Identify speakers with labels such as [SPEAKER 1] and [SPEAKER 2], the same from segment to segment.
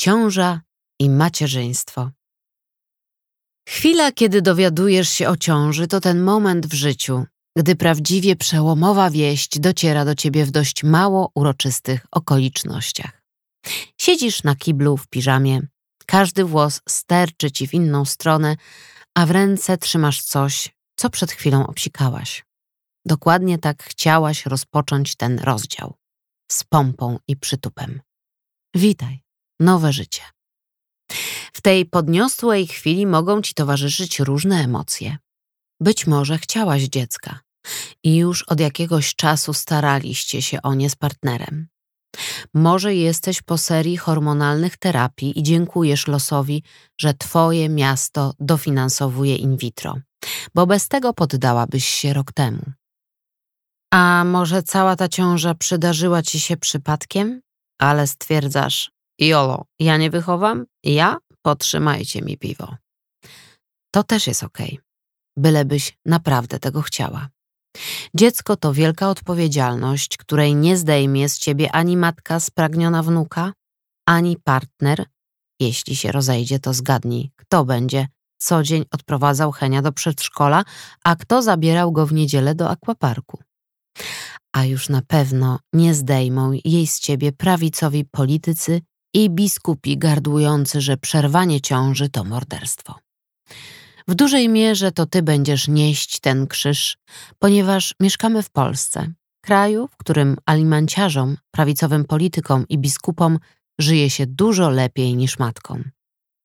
[SPEAKER 1] ciąża i macierzyństwo. Chwila, kiedy dowiadujesz się o ciąży, to ten moment w życiu, gdy prawdziwie przełomowa wieść dociera do ciebie w dość mało uroczystych okolicznościach. Siedzisz na kiblu w piżamie, każdy włos sterczy ci w inną stronę, a w ręce trzymasz coś, co przed chwilą obsikałaś. Dokładnie tak chciałaś rozpocząć ten rozdział. Z pompą i przytupem. Witaj, nowe życie. W tej podniosłej chwili mogą ci towarzyszyć różne emocje. Być może chciałaś dziecka i już od jakiegoś czasu staraliście się o nie z partnerem. Może jesteś po serii hormonalnych terapii i dziękujesz losowi, że twoje miasto dofinansowuje in vitro, bo bez tego poddałabyś się rok temu. A może cała ta ciąża przydarzyła ci się przypadkiem, ale stwierdzasz, jolo, ja nie wychowam, ja potrzymajcie mi piwo. To też jest okej, okay. bylebyś naprawdę tego chciała. Dziecko to wielka odpowiedzialność, której nie zdejmie z ciebie ani matka spragniona wnuka, ani partner. Jeśli się rozejdzie, to zgadnij, kto będzie co dzień odprowadzał Henia do przedszkola, a kto zabierał go w niedzielę do akwaparku. A już na pewno nie zdejmą jej z ciebie prawicowi politycy i biskupi gardłujący, że przerwanie ciąży to morderstwo. W dużej mierze to ty będziesz nieść ten krzyż, ponieważ mieszkamy w Polsce, kraju, w którym alimanciarzom, prawicowym politykom i biskupom żyje się dużo lepiej niż matkom.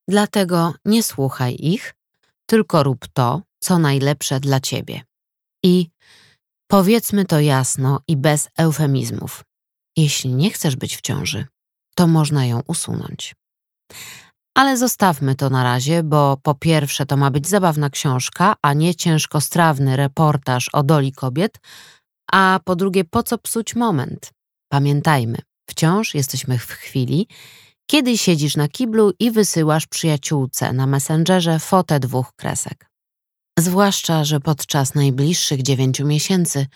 [SPEAKER 1] Dlatego nie słuchaj ich, tylko rób to, co najlepsze dla ciebie. I powiedzmy to jasno i bez eufemizmów. Jeśli nie chcesz być w ciąży, to można ją usunąć. Ale zostawmy to na razie, bo po pierwsze to ma być zabawna książka, a nie ciężkostrawny reportaż o doli kobiet, a po drugie po co psuć moment? Pamiętajmy, wciąż jesteśmy w chwili, kiedy siedzisz na kiblu i wysyłasz przyjaciółce na Messengerze fotę dwóch kresek. Zwłaszcza, że podczas najbliższych dziewięciu miesięcy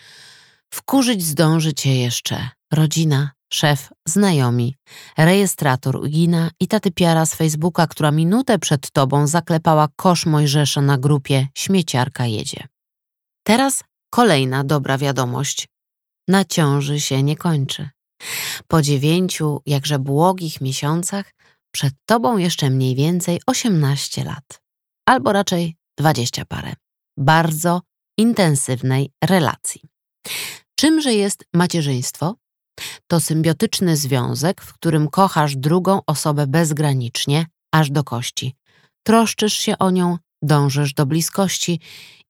[SPEAKER 1] wkurzyć zdąży cię jeszcze rodzina, szef, znajomi, rejestrator Ugina i tatypiara z Facebooka, która minutę przed tobą zaklepała kosz Mojżesza na grupie Śmieciarka jedzie. Teraz kolejna dobra wiadomość. Na ciąży się nie kończy. Po dziewięciu, jakże błogich miesiącach przed tobą jeszcze mniej więcej 18 lat. Albo raczej 20 parę. Bardzo intensywnej relacji. Czymże jest macierzyństwo? To symbiotyczny związek, w którym kochasz drugą osobę bezgranicznie, aż do kości. Troszczysz się o nią, dążysz do bliskości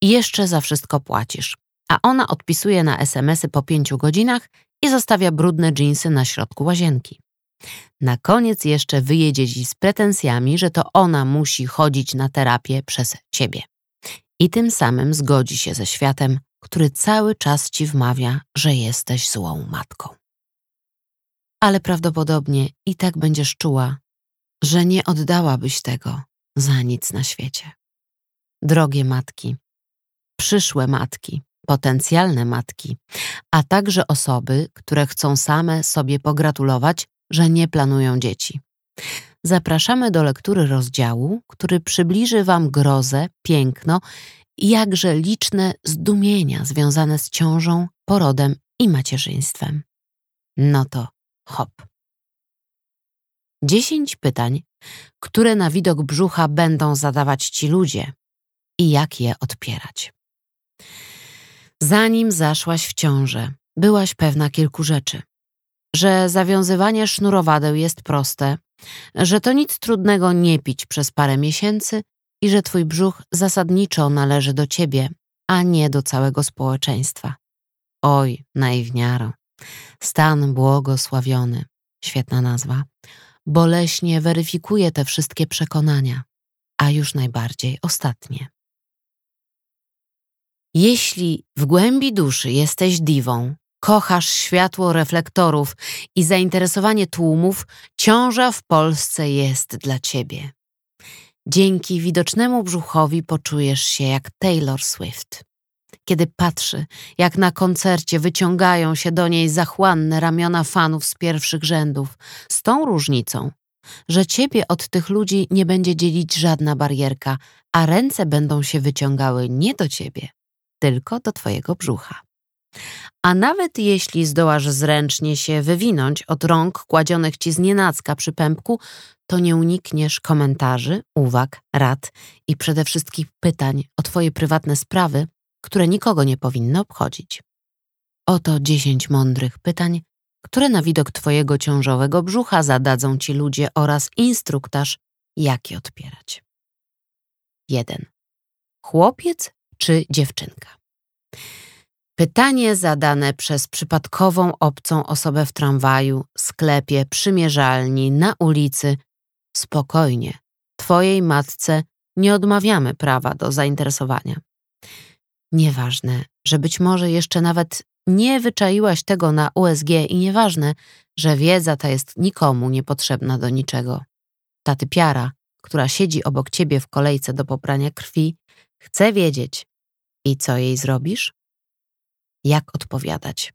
[SPEAKER 1] i jeszcze za wszystko płacisz. A ona odpisuje na SMSy po pięciu godzinach i zostawia brudne dżinsy na środku łazienki. Na koniec jeszcze wyjedzie ci z pretensjami, że to ona musi chodzić na terapię przez ciebie. I tym samym zgodzi się ze światem, który cały czas ci wmawia, że jesteś złą matką ale prawdopodobnie i tak będziesz czuła, że nie oddałabyś tego za nic na świecie. Drogie matki, przyszłe matki, potencjalne matki, a także osoby, które chcą same sobie pogratulować, że nie planują dzieci. Zapraszamy do lektury rozdziału, który przybliży Wam grozę, piękno jakże liczne zdumienia związane z ciążą, porodem i macierzyństwem. No to hop. Dziesięć pytań, które na widok brzucha będą zadawać ci ludzie i jak je odpierać. Zanim zaszłaś w ciążę, byłaś pewna kilku rzeczy. Że zawiązywanie sznurowadeł jest proste, że to nic trudnego nie pić przez parę miesięcy i że twój brzuch zasadniczo należy do ciebie, a nie do całego społeczeństwa. Oj, naiwniaro. Stan błogosławiony, świetna nazwa, boleśnie weryfikuje te wszystkie przekonania, a już najbardziej ostatnie. Jeśli w głębi duszy jesteś diwą, kochasz światło reflektorów i zainteresowanie tłumów, ciąża w Polsce jest dla ciebie. Dzięki widocznemu brzuchowi poczujesz się jak Taylor Swift kiedy patrzy, jak na koncercie wyciągają się do niej zachłanne ramiona fanów z pierwszych rzędów, z tą różnicą, że ciebie od tych ludzi nie będzie dzielić żadna barierka, a ręce będą się wyciągały nie do ciebie, tylko do twojego brzucha. A nawet jeśli zdołasz zręcznie się wywinąć od rąk kładzionych ci znienacka przy pępku, to nie unikniesz komentarzy, uwag, rad i przede wszystkim pytań o twoje prywatne sprawy, które nikogo nie powinny obchodzić. Oto dziesięć mądrych pytań, które na widok twojego ciążowego brzucha zadadzą ci ludzie oraz instruktaż, jak je odpierać. 1. Chłopiec czy dziewczynka? Pytanie zadane przez przypadkową obcą osobę w tramwaju, sklepie, przymierzalni, na ulicy. Spokojnie, twojej matce nie odmawiamy prawa do zainteresowania. Nieważne, że być może jeszcze nawet nie wyczaiłaś tego na USG i nieważne, że wiedza ta jest nikomu niepotrzebna do niczego. Ta typiara, która siedzi obok ciebie w kolejce do poprania krwi, chce wiedzieć. I co jej zrobisz? Jak odpowiadać?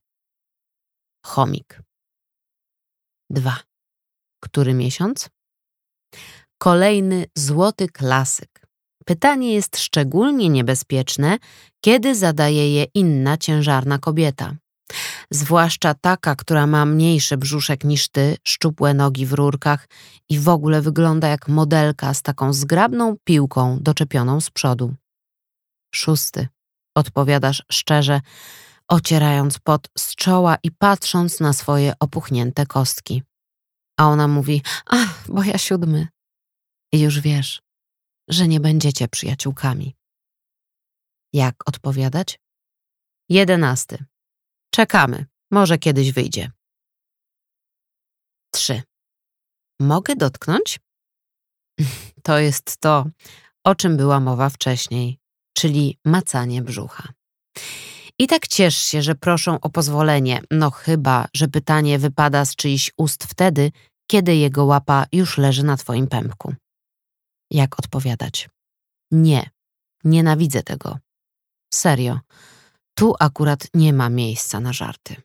[SPEAKER 1] Chomik. 2. Który miesiąc? Kolejny złoty klasyk. Pytanie jest szczególnie niebezpieczne, kiedy zadaje je inna ciężarna kobieta. Zwłaszcza taka, która ma mniejszy brzuszek niż ty, szczupłe nogi w rurkach i w ogóle wygląda jak modelka z taką zgrabną piłką doczepioną z przodu. Szósty. Odpowiadasz szczerze, ocierając pot z czoła i patrząc na swoje opuchnięte kostki. A ona mówi: Ach, bo ja siódmy. I już wiesz, że nie będziecie przyjaciółkami. Jak odpowiadać? Jedenasty. Czekamy, może kiedyś wyjdzie. Trzy. Mogę dotknąć? To jest to, o czym była mowa wcześniej, czyli macanie brzucha. I tak ciesz się, że proszą o pozwolenie, no chyba, że pytanie wypada z czyichś ust wtedy, kiedy jego łapa już leży na twoim pępku. Jak odpowiadać? Nie, nienawidzę tego. Serio, tu akurat nie ma miejsca na żarty.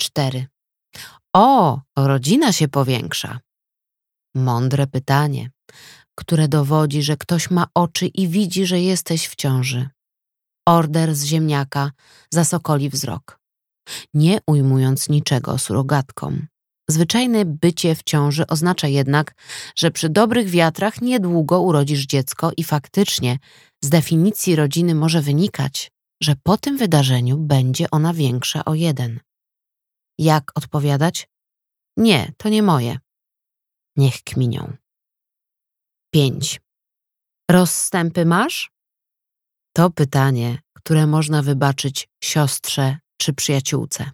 [SPEAKER 1] 4. O, rodzina się powiększa. Mądre pytanie, które dowodzi, że ktoś ma oczy i widzi, że jesteś w ciąży. Order z ziemniaka zasokoli wzrok, nie ujmując niczego surogatkom. Zwyczajne bycie w ciąży oznacza jednak, że przy dobrych wiatrach niedługo urodzisz dziecko i faktycznie z definicji rodziny może wynikać, że po tym wydarzeniu będzie ona większa o jeden. Jak odpowiadać? Nie, to nie moje. Niech kminią. 5. Rozstępy masz? To pytanie, które można wybaczyć siostrze czy przyjaciółce.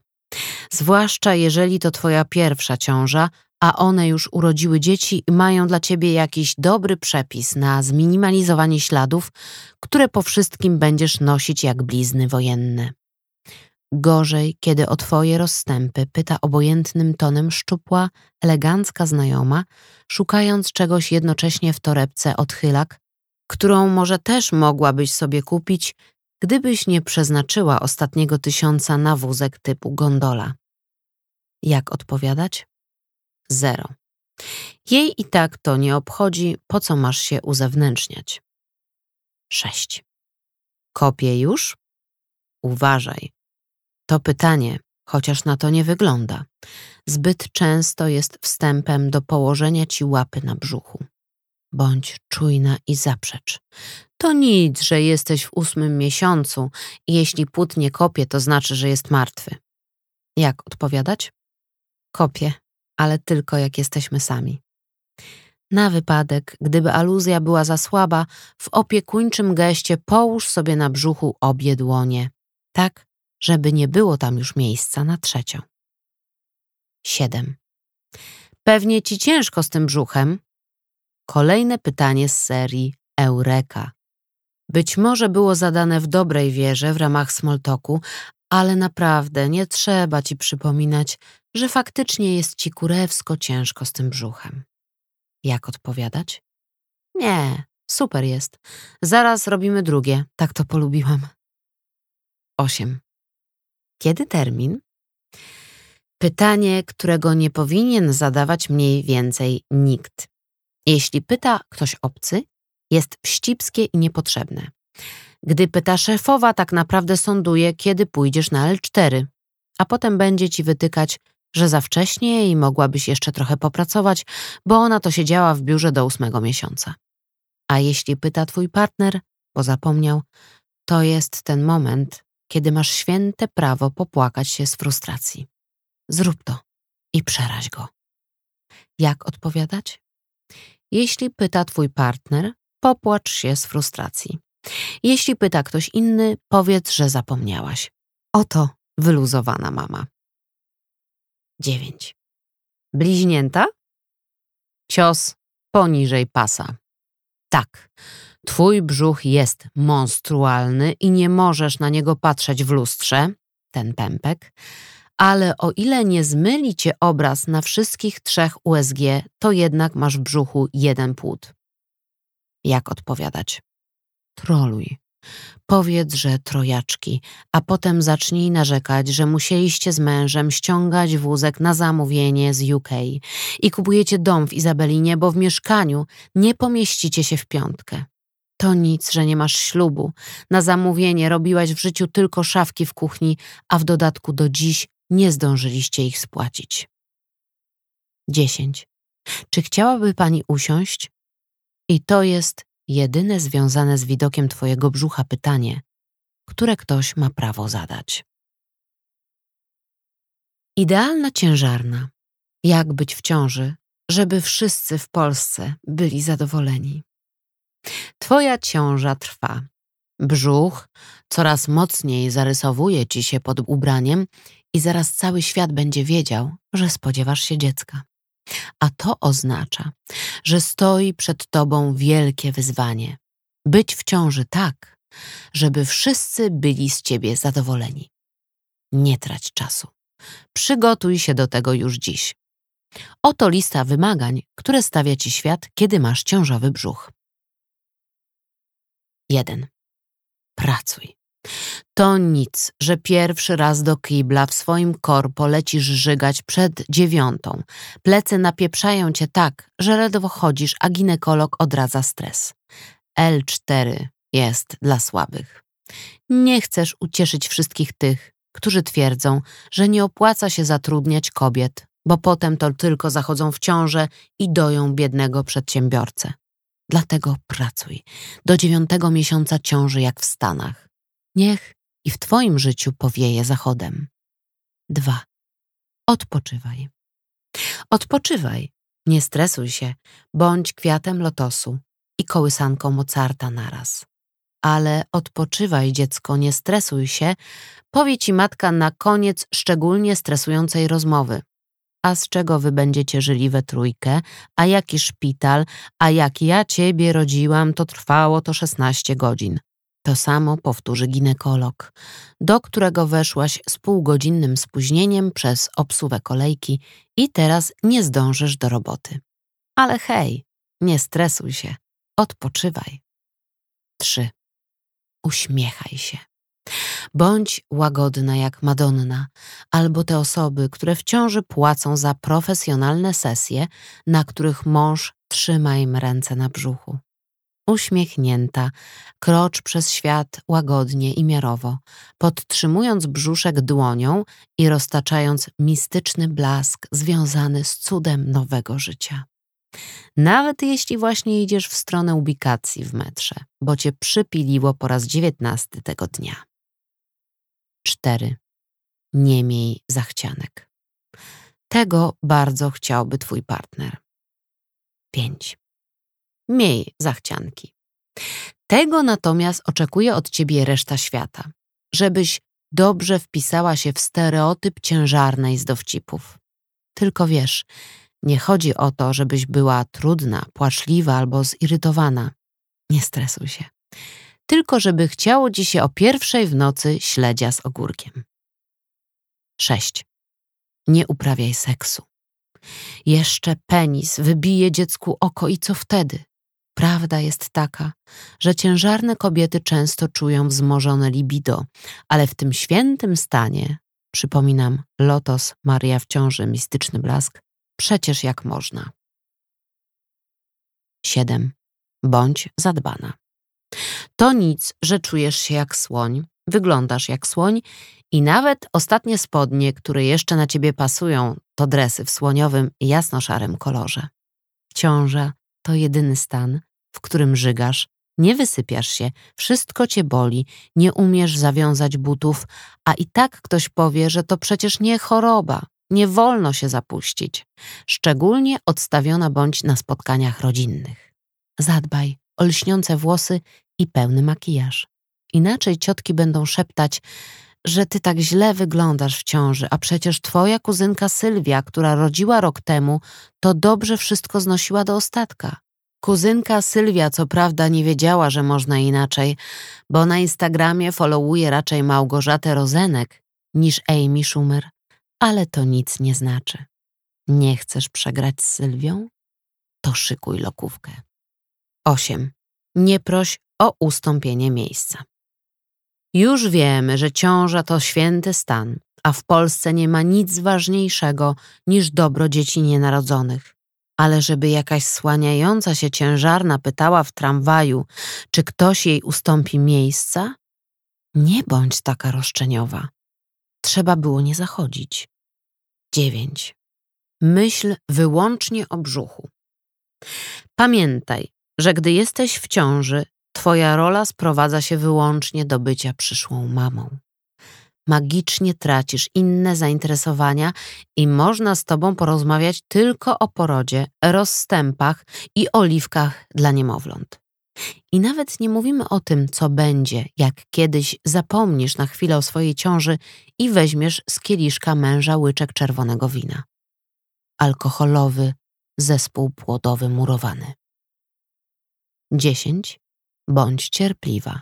[SPEAKER 1] Zwłaszcza jeżeli to twoja pierwsza ciąża, a one już urodziły dzieci i mają dla ciebie jakiś dobry przepis na zminimalizowanie śladów, które po wszystkim będziesz nosić jak blizny wojenne. Gorzej, kiedy o twoje rozstępy pyta obojętnym tonem szczupła, elegancka znajoma, szukając czegoś jednocześnie w torebce odchylak, którą może też mogłabyś sobie kupić, gdybyś nie przeznaczyła ostatniego tysiąca na wózek typu gondola. Jak odpowiadać? Zero. Jej i tak to nie obchodzi, po co masz się uzewnętrzniać. 6. Kopię już? Uważaj. To pytanie, chociaż na to nie wygląda, zbyt często jest wstępem do położenia ci łapy na brzuchu. Bądź czujna i zaprzecz. To nic, że jesteś w ósmym miesiącu i jeśli płód nie kopie, to znaczy, że jest martwy. Jak odpowiadać? Kopie, ale tylko jak jesteśmy sami. Na wypadek, gdyby aluzja była za słaba, w opiekuńczym geście połóż sobie na brzuchu obie dłonie, tak, żeby nie było tam już miejsca na trzecią. 7. Pewnie ci ciężko z tym brzuchem. Kolejne pytanie z serii Eureka. Być może było zadane w dobrej wierze w ramach smoltoku, ale naprawdę nie trzeba ci przypominać, że faktycznie jest ci kurewsko ciężko z tym brzuchem. Jak odpowiadać? Nie, super jest. Zaraz robimy drugie, tak to polubiłam. 8. Kiedy termin? Pytanie, którego nie powinien zadawać mniej więcej nikt. Jeśli pyta ktoś obcy, jest wścibskie i niepotrzebne. Gdy pyta szefowa, tak naprawdę sąduje, kiedy pójdziesz na L4, a potem będzie ci wytykać, że za wcześnie i mogłabyś jeszcze trochę popracować, bo ona to siedziała w biurze do ósmego miesiąca. A jeśli pyta twój partner, bo zapomniał, to jest ten moment, kiedy masz święte prawo popłakać się z frustracji. Zrób to i przeraź go. Jak odpowiadać? Jeśli pyta twój partner, popłacz się z frustracji. Jeśli pyta ktoś inny, powiedz, że zapomniałaś. Oto wyluzowana mama. 9. Bliźnięta? Cios poniżej pasa. Tak, twój brzuch jest monstrualny i nie możesz na niego patrzeć w lustrze, ten pępek, ale o ile nie zmyli cię obraz na wszystkich trzech USG, to jednak masz w brzuchu jeden płód. Jak odpowiadać? Troluj. Powiedz, że trojaczki, a potem zacznij narzekać, że musieliście z mężem ściągać wózek na zamówienie z UK i kupujecie dom w Izabelinie, bo w mieszkaniu nie pomieścicie się w piątkę. To nic, że nie masz ślubu. Na zamówienie robiłaś w życiu tylko szafki w kuchni, a w dodatku do dziś nie zdążyliście ich spłacić. 10. Czy chciałaby pani usiąść? I to jest jedyne związane z widokiem twojego brzucha pytanie, które ktoś ma prawo zadać. Idealna ciężarna. Jak być w ciąży, żeby wszyscy w Polsce byli zadowoleni. Twoja ciąża trwa. Brzuch coraz mocniej zarysowuje ci się pod ubraniem i zaraz cały świat będzie wiedział, że spodziewasz się dziecka. A to oznacza, że stoi przed tobą wielkie wyzwanie być w ciąży tak, żeby wszyscy byli z ciebie zadowoleni. Nie trać czasu. Przygotuj się do tego już dziś. Oto lista wymagań, które stawia ci świat, kiedy masz ciążowy brzuch. 1. Pracuj. To nic, że pierwszy raz do kibla w swoim korpo lecisz żygać przed dziewiątą. Plecy napieprzają cię tak, że ledwo chodzisz, a ginekolog odradza stres. L4 jest dla słabych. Nie chcesz ucieszyć wszystkich tych, którzy twierdzą, że nie opłaca się zatrudniać kobiet, bo potem to tylko zachodzą w ciążę i doją biednego przedsiębiorcę. Dlatego pracuj. Do dziewiątego miesiąca ciąży jak w Stanach. Niech i w Twoim życiu powieje zachodem. 2. Odpoczywaj. Odpoczywaj, nie stresuj się, bądź kwiatem lotosu i kołysanką Mozarta naraz. Ale odpoczywaj, dziecko, nie stresuj się, powie ci matka na koniec szczególnie stresującej rozmowy. A z czego wy będziecie żyli we trójkę? A jaki szpital? A jak ja ciebie rodziłam, to trwało to 16 godzin. To samo powtórzy ginekolog, do którego weszłaś z półgodzinnym spóźnieniem przez obsuwę kolejki i teraz nie zdążysz do roboty. Ale hej, nie stresuj się, odpoczywaj. 3. Uśmiechaj się. Bądź łagodna jak Madonna, albo te osoby, które wciąż płacą za profesjonalne sesje, na których mąż trzyma im ręce na brzuchu uśmiechnięta, krocz przez świat łagodnie i miarowo, podtrzymując brzuszek dłonią i roztaczając mistyczny blask związany z cudem nowego życia. Nawet jeśli właśnie idziesz w stronę ubikacji w metrze, bo cię przypiliło po raz dziewiętnasty tego dnia. 4. Nie miej zachcianek. Tego bardzo chciałby twój partner. 5 miej zachcianki. Tego natomiast oczekuje od ciebie reszta świata, żebyś dobrze wpisała się w stereotyp ciężarnej z dowcipów. Tylko wiesz, nie chodzi o to, żebyś była trudna, płaczliwa albo zirytowana. Nie stresuj się. Tylko żeby chciało ci się o pierwszej w nocy śledzia z ogórkiem. 6. Nie uprawiaj seksu. Jeszcze penis wybije dziecku oko i co wtedy? Prawda jest taka, że ciężarne kobiety często czują wzmożone libido, ale w tym świętym stanie Przypominam, lotos, Maria w ciąży, mistyczny blask. Przecież jak można. 7. Bądź zadbana. To nic, że czujesz się jak słoń, wyglądasz jak słoń i nawet ostatnie spodnie, które jeszcze na ciebie pasują, to dresy w słoniowym, jasno-szarym kolorze. Ciąża to jedyny stan, w którym żygasz, nie wysypiasz się, wszystko cię boli, nie umiesz zawiązać butów, a i tak ktoś powie, że to przecież nie choroba, nie wolno się zapuścić. Szczególnie odstawiona bądź na spotkaniach rodzinnych. Zadbaj o lśniące włosy i pełny makijaż. Inaczej ciotki będą szeptać, że ty tak źle wyglądasz w ciąży, a przecież twoja kuzynka Sylwia, która rodziła rok temu, to dobrze wszystko znosiła do ostatka. Kuzynka Sylwia co prawda nie wiedziała, że można inaczej, bo na Instagramie followuje raczej Małgorzatę Rozenek niż Amy Schumer, ale to nic nie znaczy. Nie chcesz przegrać z Sylwią? To szykuj lokówkę. 8. Nie proś o ustąpienie miejsca. Już wiemy, że ciąża to święty stan, a w Polsce nie ma nic ważniejszego niż dobro dzieci nienarodzonych. Ale żeby jakaś słaniająca się ciężarna pytała w tramwaju, czy ktoś jej ustąpi miejsca? Nie bądź taka roszczeniowa. Trzeba było nie zachodzić. 9. Myśl wyłącznie o brzuchu. Pamiętaj, że gdy jesteś w ciąży, Twoja rola sprowadza się wyłącznie do bycia przyszłą mamą. Magicznie tracisz inne zainteresowania i można z Tobą porozmawiać tylko o porodzie, rozstępach i oliwkach dla niemowląt. I nawet nie mówimy o tym, co będzie, jak kiedyś zapomnisz na chwilę o swojej ciąży i weźmiesz z kieliszka męża łyczek czerwonego wina. Alkoholowy zespół płodowy murowany. 10. Bądź cierpliwa.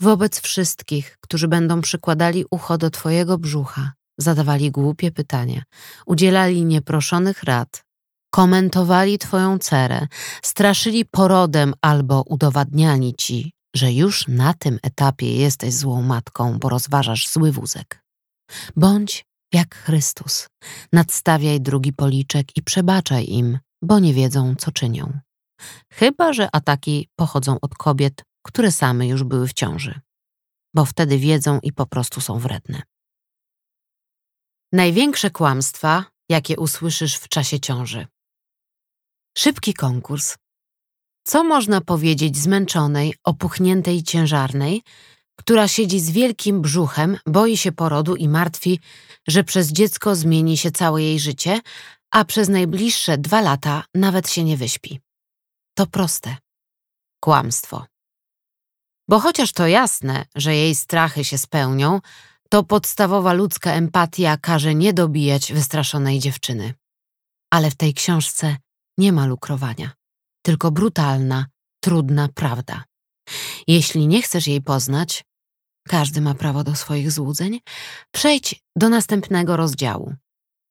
[SPEAKER 1] Wobec wszystkich, którzy będą przykładali ucho do Twojego brzucha, zadawali głupie pytania, udzielali nieproszonych rad, komentowali Twoją cerę, straszyli porodem albo udowadniali Ci, że już na tym etapie jesteś złą matką, bo rozważasz zły wózek. Bądź jak Chrystus. Nadstawiaj drugi policzek i przebaczaj im, bo nie wiedzą, co czynią. Chyba, że ataki pochodzą od kobiet, które same już były w ciąży, bo wtedy wiedzą i po prostu są wredne. Największe kłamstwa, jakie usłyszysz w czasie ciąży. Szybki konkurs. Co można powiedzieć zmęczonej, opuchniętej ciężarnej, która siedzi z wielkim brzuchem, boi się porodu i martwi, że przez dziecko zmieni się całe jej życie, a przez najbliższe dwa lata nawet się nie wyśpi? To proste. Kłamstwo. Bo chociaż to jasne, że jej strachy się spełnią, to podstawowa ludzka empatia każe nie dobijać wystraszonej dziewczyny. Ale w tej książce nie ma lukrowania, tylko brutalna, trudna prawda. Jeśli nie chcesz jej poznać, każdy ma prawo do swoich złudzeń, przejdź do następnego rozdziału.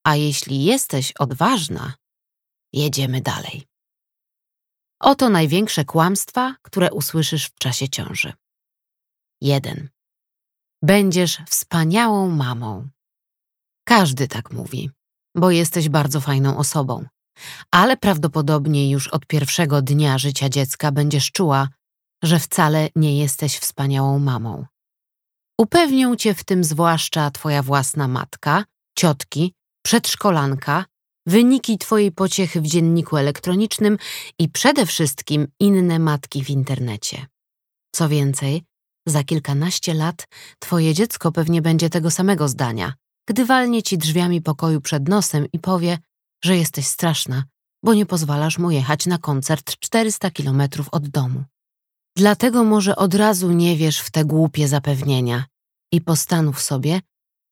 [SPEAKER 1] A jeśli jesteś odważna, jedziemy dalej. Oto największe kłamstwa, które usłyszysz w czasie ciąży. 1. Będziesz wspaniałą mamą. Każdy tak mówi, bo jesteś bardzo fajną osobą, ale prawdopodobnie już od pierwszego dnia życia dziecka będziesz czuła, że wcale nie jesteś wspaniałą mamą. Upewnią cię w tym zwłaszcza twoja własna matka, ciotki, przedszkolanka wyniki Twojej pociechy w dzienniku elektronicznym i przede wszystkim inne matki w internecie. Co więcej, za kilkanaście lat Twoje dziecko pewnie będzie tego samego zdania, gdy walnie Ci drzwiami pokoju przed nosem i powie, że jesteś straszna, bo nie pozwalasz mu jechać na koncert 400 kilometrów od domu. Dlatego może od razu nie wiesz w te głupie zapewnienia i postanów sobie,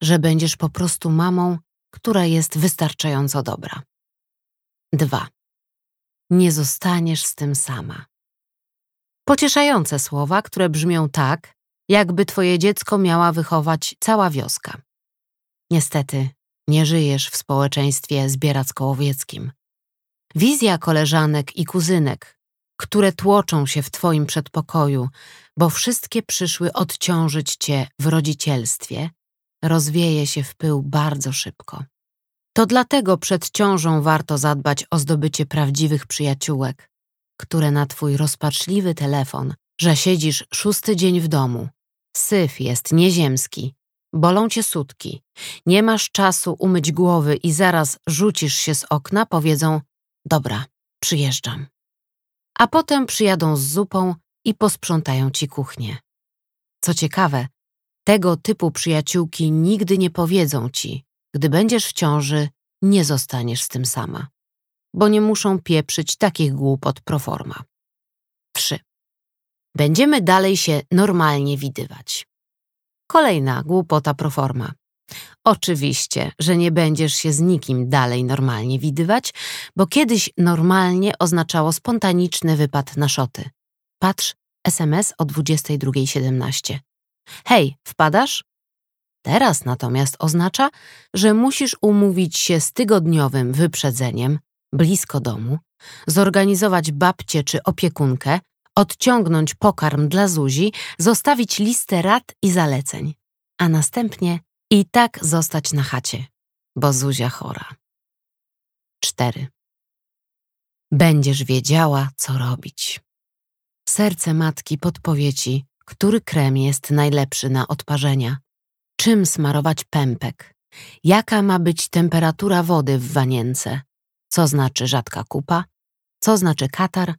[SPEAKER 1] że będziesz po prostu mamą która jest wystarczająco dobra. 2. Nie zostaniesz z tym sama. Pocieszające słowa, które brzmią tak, jakby twoje dziecko miała wychować cała wioska. Niestety, nie żyjesz w społeczeństwie zbieracko-łowieckim. Wizja koleżanek i kuzynek, które tłoczą się w twoim przedpokoju, bo wszystkie przyszły odciążyć cię w rodzicielstwie, rozwieje się w pył bardzo szybko. To dlatego przed ciążą warto zadbać o zdobycie prawdziwych przyjaciółek, które na twój rozpaczliwy telefon, że siedzisz szósty dzień w domu, syf jest nieziemski, bolą cię sutki, nie masz czasu umyć głowy i zaraz rzucisz się z okna, powiedzą: Dobra, przyjeżdżam. A potem przyjadą z zupą i posprzątają ci kuchnię. Co ciekawe, tego typu przyjaciółki nigdy nie powiedzą ci, gdy będziesz w ciąży, nie zostaniesz z tym sama, bo nie muszą pieprzyć takich głupot proforma. 3. Będziemy dalej się normalnie widywać. Kolejna głupota proforma. Oczywiście, że nie będziesz się z nikim dalej normalnie widywać, bo kiedyś normalnie oznaczało spontaniczny wypad na szoty. Patrz, SMS o 22.17. Hej, wpadasz? Teraz natomiast oznacza, że musisz umówić się z tygodniowym wyprzedzeniem, blisko domu, zorganizować babcię czy opiekunkę, odciągnąć pokarm dla Zuzi, zostawić listę rad i zaleceń, a następnie i tak zostać na chacie, bo Zuzia chora. 4. Będziesz wiedziała, co robić. Serce matki podpowie ci, który krem jest najlepszy na odparzenia, czym smarować pępek, jaka ma być temperatura wody w wanience, co znaczy rzadka kupa, co znaczy katar,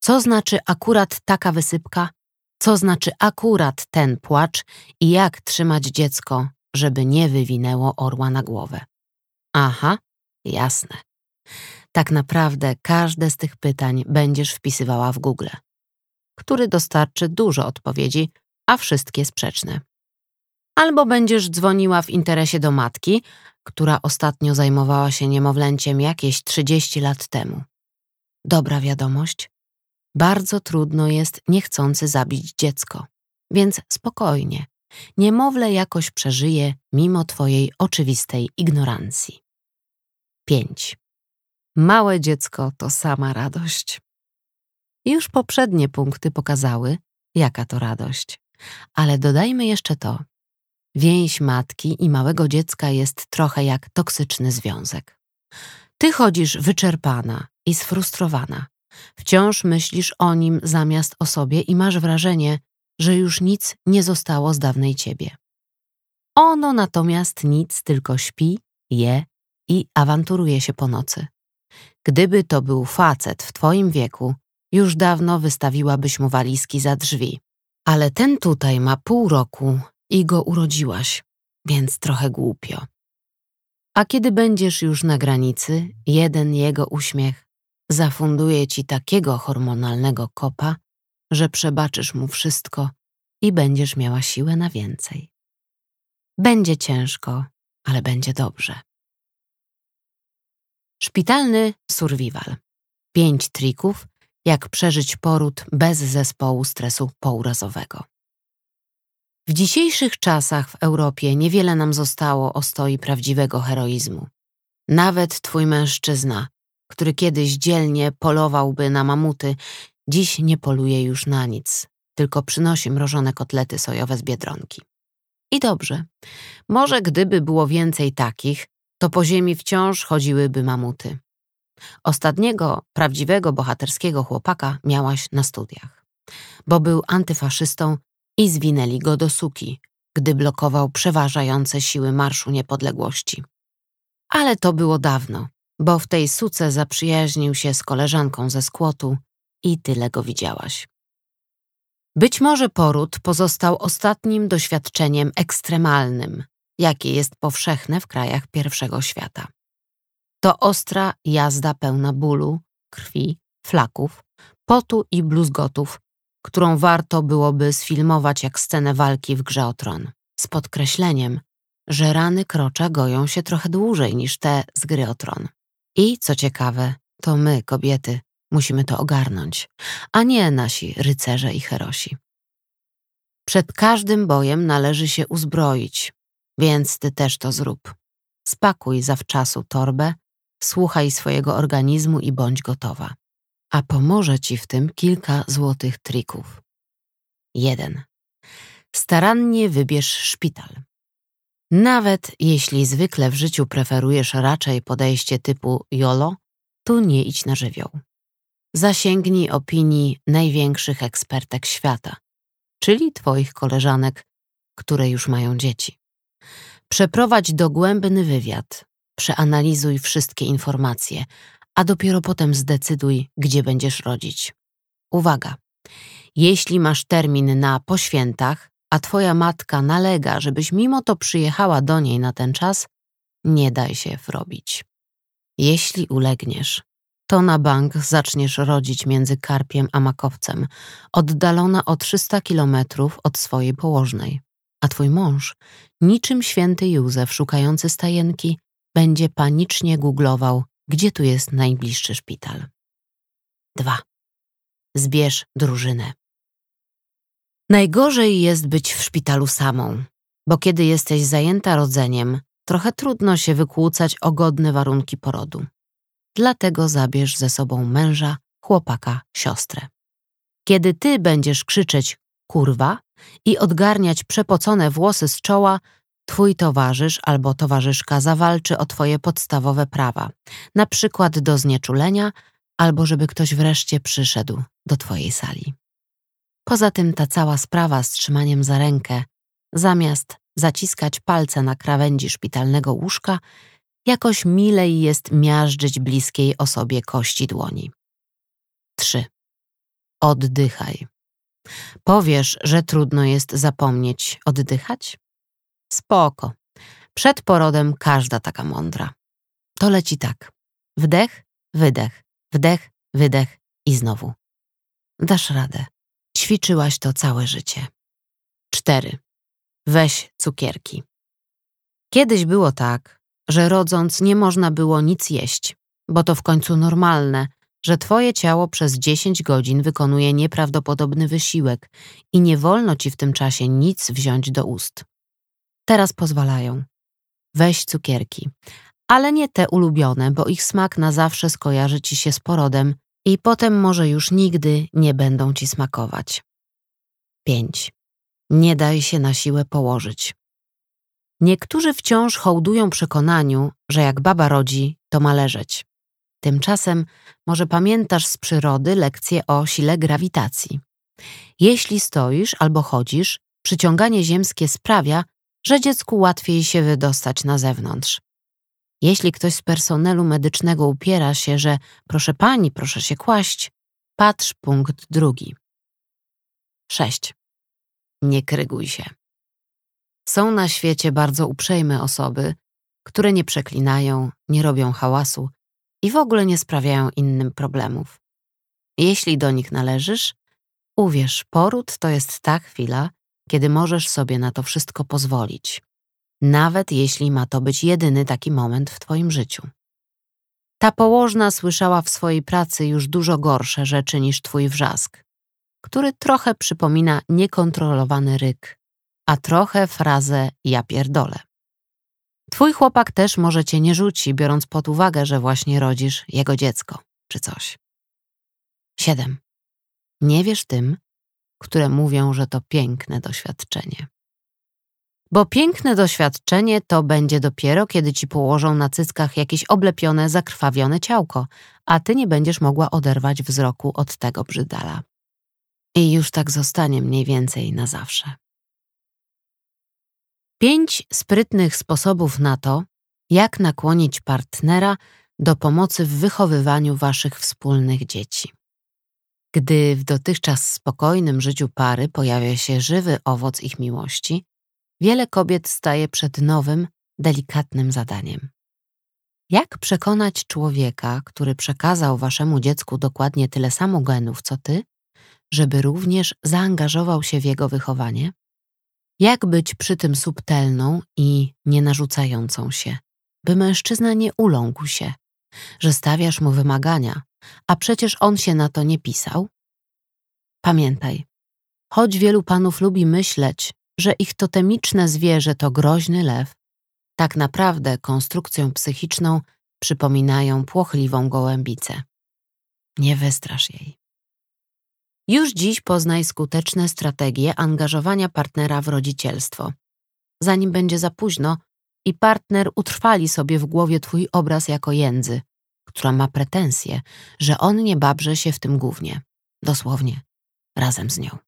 [SPEAKER 1] co znaczy akurat taka wysypka, co znaczy akurat ten płacz? I jak trzymać dziecko, żeby nie wywinęło orła na głowę. Aha, jasne. Tak naprawdę każde z tych pytań będziesz wpisywała w Google, który dostarczy dużo odpowiedzi, a wszystkie sprzeczne. Albo będziesz dzwoniła w interesie do matki, która ostatnio zajmowała się niemowlęciem jakieś 30 lat temu. Dobra wiadomość. Bardzo trudno jest niechcący zabić dziecko, więc spokojnie. Niemowlę jakoś przeżyje mimo twojej oczywistej ignorancji. 5. Małe dziecko to sama radość. Już poprzednie punkty pokazały, jaka to radość. Ale dodajmy jeszcze to. Więź matki i małego dziecka jest trochę jak toksyczny związek. Ty chodzisz wyczerpana i sfrustrowana. Wciąż myślisz o nim zamiast o sobie i masz wrażenie, że już nic nie zostało z dawnej ciebie. Ono natomiast nic, tylko śpi, je i awanturuje się po nocy. Gdyby to był facet w twoim wieku, już dawno wystawiłabyś mu walizki za drzwi. Ale ten tutaj ma pół roku i go urodziłaś, więc trochę głupio. A kiedy będziesz już na granicy, jeden jego uśmiech zafunduje ci takiego hormonalnego kopa, że przebaczysz mu wszystko i będziesz miała siłę na więcej. Będzie ciężko, ale będzie dobrze. Szpitalny survival. Pięć trików, jak przeżyć poród bez zespołu stresu pourazowego. W dzisiejszych czasach w Europie niewiele nam zostało ostoi prawdziwego heroizmu. Nawet twój mężczyzna, który kiedyś dzielnie polowałby na mamuty, dziś nie poluje już na nic, tylko przynosi mrożone kotlety sojowe z biedronki. I dobrze. Może gdyby było więcej takich, to po ziemi wciąż chodziłyby mamuty. Ostatniego, prawdziwego, bohaterskiego chłopaka miałaś na studiach, bo był antyfaszystą i zwinęli go do suki, gdy blokował przeważające siły Marszu Niepodległości. Ale to było dawno, bo w tej suce zaprzyjaźnił się z koleżanką ze skłotu i tyle go widziałaś. Być może poród pozostał ostatnim doświadczeniem ekstremalnym, jakie jest powszechne w krajach pierwszego świata. To ostra jazda pełna bólu, krwi, flaków, potu i bluzgotów, którą warto byłoby sfilmować jak scenę walki w grze o tron, z podkreśleniem, że rany krocza goją się trochę dłużej niż te z gry o tron. I, co ciekawe, to my, kobiety, musimy to ogarnąć, a nie nasi rycerze i herosi. Przed każdym bojem należy się uzbroić, więc ty też to zrób. Spakuj zawczasu torbę, słuchaj swojego organizmu i bądź gotowa. A pomoże ci w tym kilka złotych trików. 1. Starannie wybierz szpital. Nawet jeśli zwykle w życiu preferujesz raczej podejście typu YOLO, tu nie idź na żywioł. Zasięgnij opinii największych ekspertek świata, czyli Twoich koleżanek, które już mają dzieci. Przeprowadź dogłębny wywiad, przeanalizuj wszystkie informacje, a dopiero potem zdecyduj, gdzie będziesz rodzić. Uwaga! Jeśli masz termin na poświętach, a twoja matka nalega, żebyś mimo to przyjechała do niej na ten czas, nie daj się wrobić. Jeśli ulegniesz, to na bank zaczniesz rodzić między Karpiem a Makowcem, oddalona o 300 kilometrów od swojej położnej. A twój mąż, niczym święty Józef szukający stajenki, będzie panicznie googlował, gdzie tu jest najbliższy szpital. 2. Zbierz drużynę. Najgorzej jest być w szpitalu samą, bo kiedy jesteś zajęta rodzeniem, trochę trudno się wykłócać o godne warunki porodu. Dlatego zabierz ze sobą męża, chłopaka, siostrę. Kiedy ty będziesz krzyczeć kurwa i odgarniać przepocone włosy z czoła, twój towarzysz albo towarzyszka zawalczy o twoje podstawowe prawa, na przykład do znieczulenia albo żeby ktoś wreszcie przyszedł do twojej sali. Poza tym ta cała sprawa z trzymaniem za rękę, zamiast zaciskać palce na krawędzi szpitalnego łóżka, jakoś milej jest miażdżyć bliskiej osobie kości dłoni. 3. Oddychaj. Powiesz, że trudno jest zapomnieć oddychać? Spoko. Przed porodem każda taka mądra. To leci tak. Wdech, wydech, wdech, wydech i znowu. Dasz radę. Ćwiczyłaś to całe życie. 4. Weź cukierki. Kiedyś było tak, że rodząc nie można było nic jeść, bo to w końcu normalne, że twoje ciało przez 10 godzin wykonuje nieprawdopodobny wysiłek i nie wolno ci w tym czasie nic wziąć do ust. Teraz pozwalają. Weź cukierki, ale nie te ulubione, bo ich smak na zawsze skojarzy ci się z porodem i potem może już nigdy nie będą ci smakować. 5. Nie daj się na siłę położyć. Niektórzy wciąż hołdują przekonaniu, że jak baba rodzi, to ma leżeć. Tymczasem może pamiętasz z przyrody lekcję o sile grawitacji. Jeśli stoisz albo chodzisz, przyciąganie ziemskie sprawia, że dziecku łatwiej się wydostać na zewnątrz. Jeśli ktoś z personelu medycznego upiera się, że proszę pani, proszę się kłaść, patrz punkt drugi. 6. Nie kryguj się. Są na świecie bardzo uprzejme osoby, które nie przeklinają, nie robią hałasu i w ogóle nie sprawiają innym problemów. Jeśli do nich należysz, uwierz, poród to jest ta chwila, kiedy możesz sobie na to wszystko pozwolić nawet jeśli ma to być jedyny taki moment w Twoim życiu. Ta położna słyszała w swojej pracy już dużo gorsze rzeczy niż Twój wrzask, który trochę przypomina niekontrolowany ryk, a trochę frazę ja pierdolę. Twój chłopak też może cię nie rzuci, biorąc pod uwagę, że właśnie rodzisz jego dziecko, czy coś. 7. Nie wierz tym, które mówią, że to piękne doświadczenie. Bo piękne doświadczenie to będzie dopiero, kiedy ci położą na cyckach jakieś oblepione, zakrwawione ciałko, a ty nie będziesz mogła oderwać wzroku od tego brzydala. I już tak zostanie mniej więcej na zawsze. Pięć sprytnych sposobów na to, jak nakłonić partnera do pomocy w wychowywaniu waszych wspólnych dzieci. Gdy w dotychczas spokojnym życiu pary pojawia się żywy owoc ich miłości, wiele kobiet staje przed nowym, delikatnym zadaniem. Jak przekonać człowieka, który przekazał waszemu dziecku dokładnie tyle samo genów co ty, żeby również zaangażował się w jego wychowanie? Jak być przy tym subtelną i nienarzucającą się, by mężczyzna nie uląkł się, że stawiasz mu wymagania, a przecież on się na to nie pisał? Pamiętaj, choć wielu panów lubi myśleć, że ich totemiczne zwierzę to groźny lew, tak naprawdę konstrukcją psychiczną przypominają płochliwą gołębicę. Nie wystrasz jej. Już dziś poznaj skuteczne strategie angażowania partnera w rodzicielstwo. zanim będzie za późno i partner utrwali sobie w głowie twój obraz jako jędzy, która ma pretensje, że on nie babrze się w tym głównie. Dosłownie, razem z nią.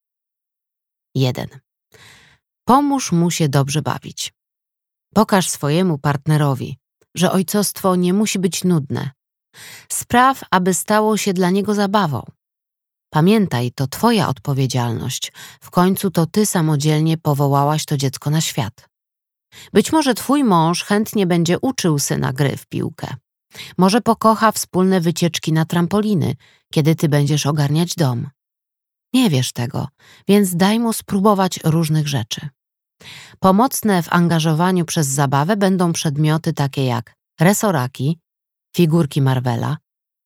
[SPEAKER 1] 1. Pomóż mu się dobrze bawić. Pokaż swojemu partnerowi, że ojcostwo nie musi być nudne. Spraw, aby stało się dla niego zabawą. Pamiętaj, to Twoja odpowiedzialność. W końcu to Ty samodzielnie powołałaś to dziecko na świat. Być może Twój mąż chętnie będzie uczył syna gry w piłkę. Może pokocha wspólne wycieczki na trampoliny, kiedy Ty będziesz ogarniać dom. Nie wiesz tego, więc daj mu spróbować różnych rzeczy. Pomocne w angażowaniu przez zabawę będą przedmioty takie jak resoraki, figurki Marvela,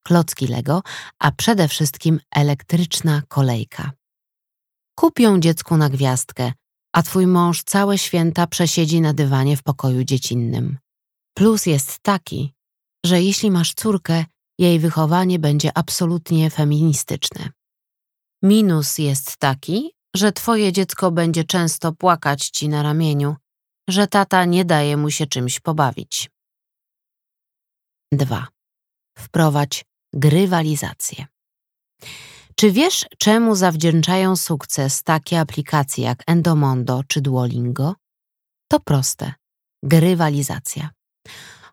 [SPEAKER 1] klocki Lego, a przede wszystkim elektryczna kolejka. Kup ją dziecku na gwiazdkę, a twój mąż całe święta przesiedzi na dywanie w pokoju dziecinnym. Plus jest taki, że jeśli masz córkę, jej wychowanie będzie absolutnie feministyczne. Minus jest taki, że twoje dziecko będzie często płakać ci na ramieniu, że tata nie daje mu się czymś pobawić. 2. Wprowadź grywalizację. Czy wiesz, czemu zawdzięczają sukces takie aplikacje jak Endomondo czy Duolingo? To proste. Grywalizacja.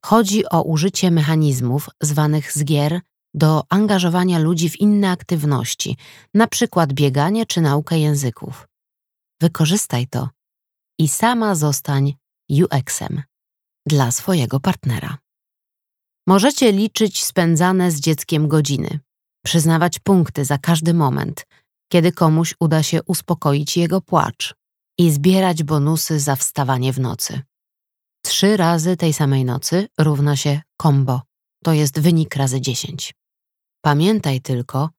[SPEAKER 1] Chodzi o użycie mechanizmów zwanych z gier do angażowania ludzi w inne aktywności, na przykład bieganie czy naukę języków. Wykorzystaj to i sama zostań UX-em dla swojego partnera. Możecie liczyć spędzane z dzieckiem godziny, przyznawać punkty za każdy moment, kiedy komuś uda się uspokoić jego płacz i zbierać bonusy za wstawanie w nocy. Trzy razy tej samej nocy równa się combo, to jest wynik razy dziesięć. Pamiętaj tylko,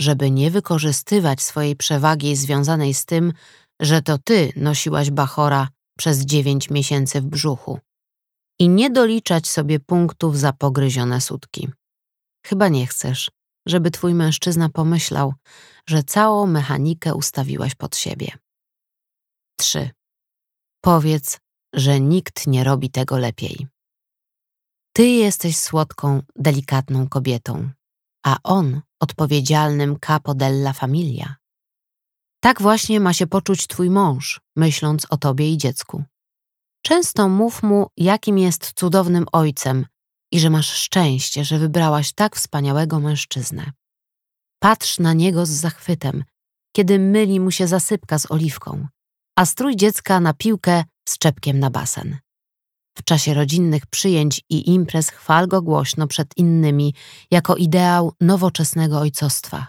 [SPEAKER 1] żeby nie wykorzystywać swojej przewagi związanej z tym, że to ty nosiłaś bachora przez dziewięć miesięcy w brzuchu i nie doliczać sobie punktów za pogryzione sutki. Chyba nie chcesz, żeby twój mężczyzna pomyślał, że całą mechanikę ustawiłaś pod siebie. 3. Powiedz, że nikt nie robi tego lepiej. Ty jesteś słodką, delikatną kobietą, a on odpowiedzialnym capo della familia. Tak właśnie ma się poczuć twój mąż, myśląc o tobie i dziecku. Często mów mu, jakim jest cudownym ojcem i że masz szczęście, że wybrałaś tak wspaniałego mężczyznę. Patrz na niego z zachwytem, kiedy myli mu się zasypka z oliwką, a strój dziecka na piłkę z czepkiem na basen. W czasie rodzinnych przyjęć i imprez chwal go głośno przed innymi jako ideał nowoczesnego ojcostwa.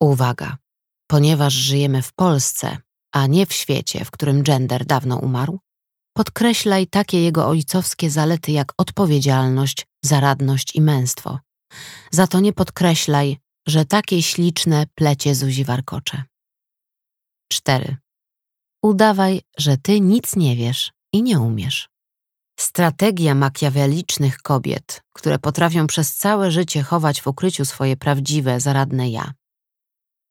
[SPEAKER 1] Uwaga! Ponieważ żyjemy w Polsce, a nie w świecie, w którym gender dawno umarł, podkreślaj takie jego ojcowskie zalety jak odpowiedzialność, zaradność i męstwo. Za to nie podkreślaj, że takie śliczne plecie Zuzi warkocze. 4. Udawaj, że ty nic nie wiesz i nie umiesz. Strategia makiawelicznych kobiet, które potrafią przez całe życie chować w ukryciu swoje prawdziwe, zaradne ja.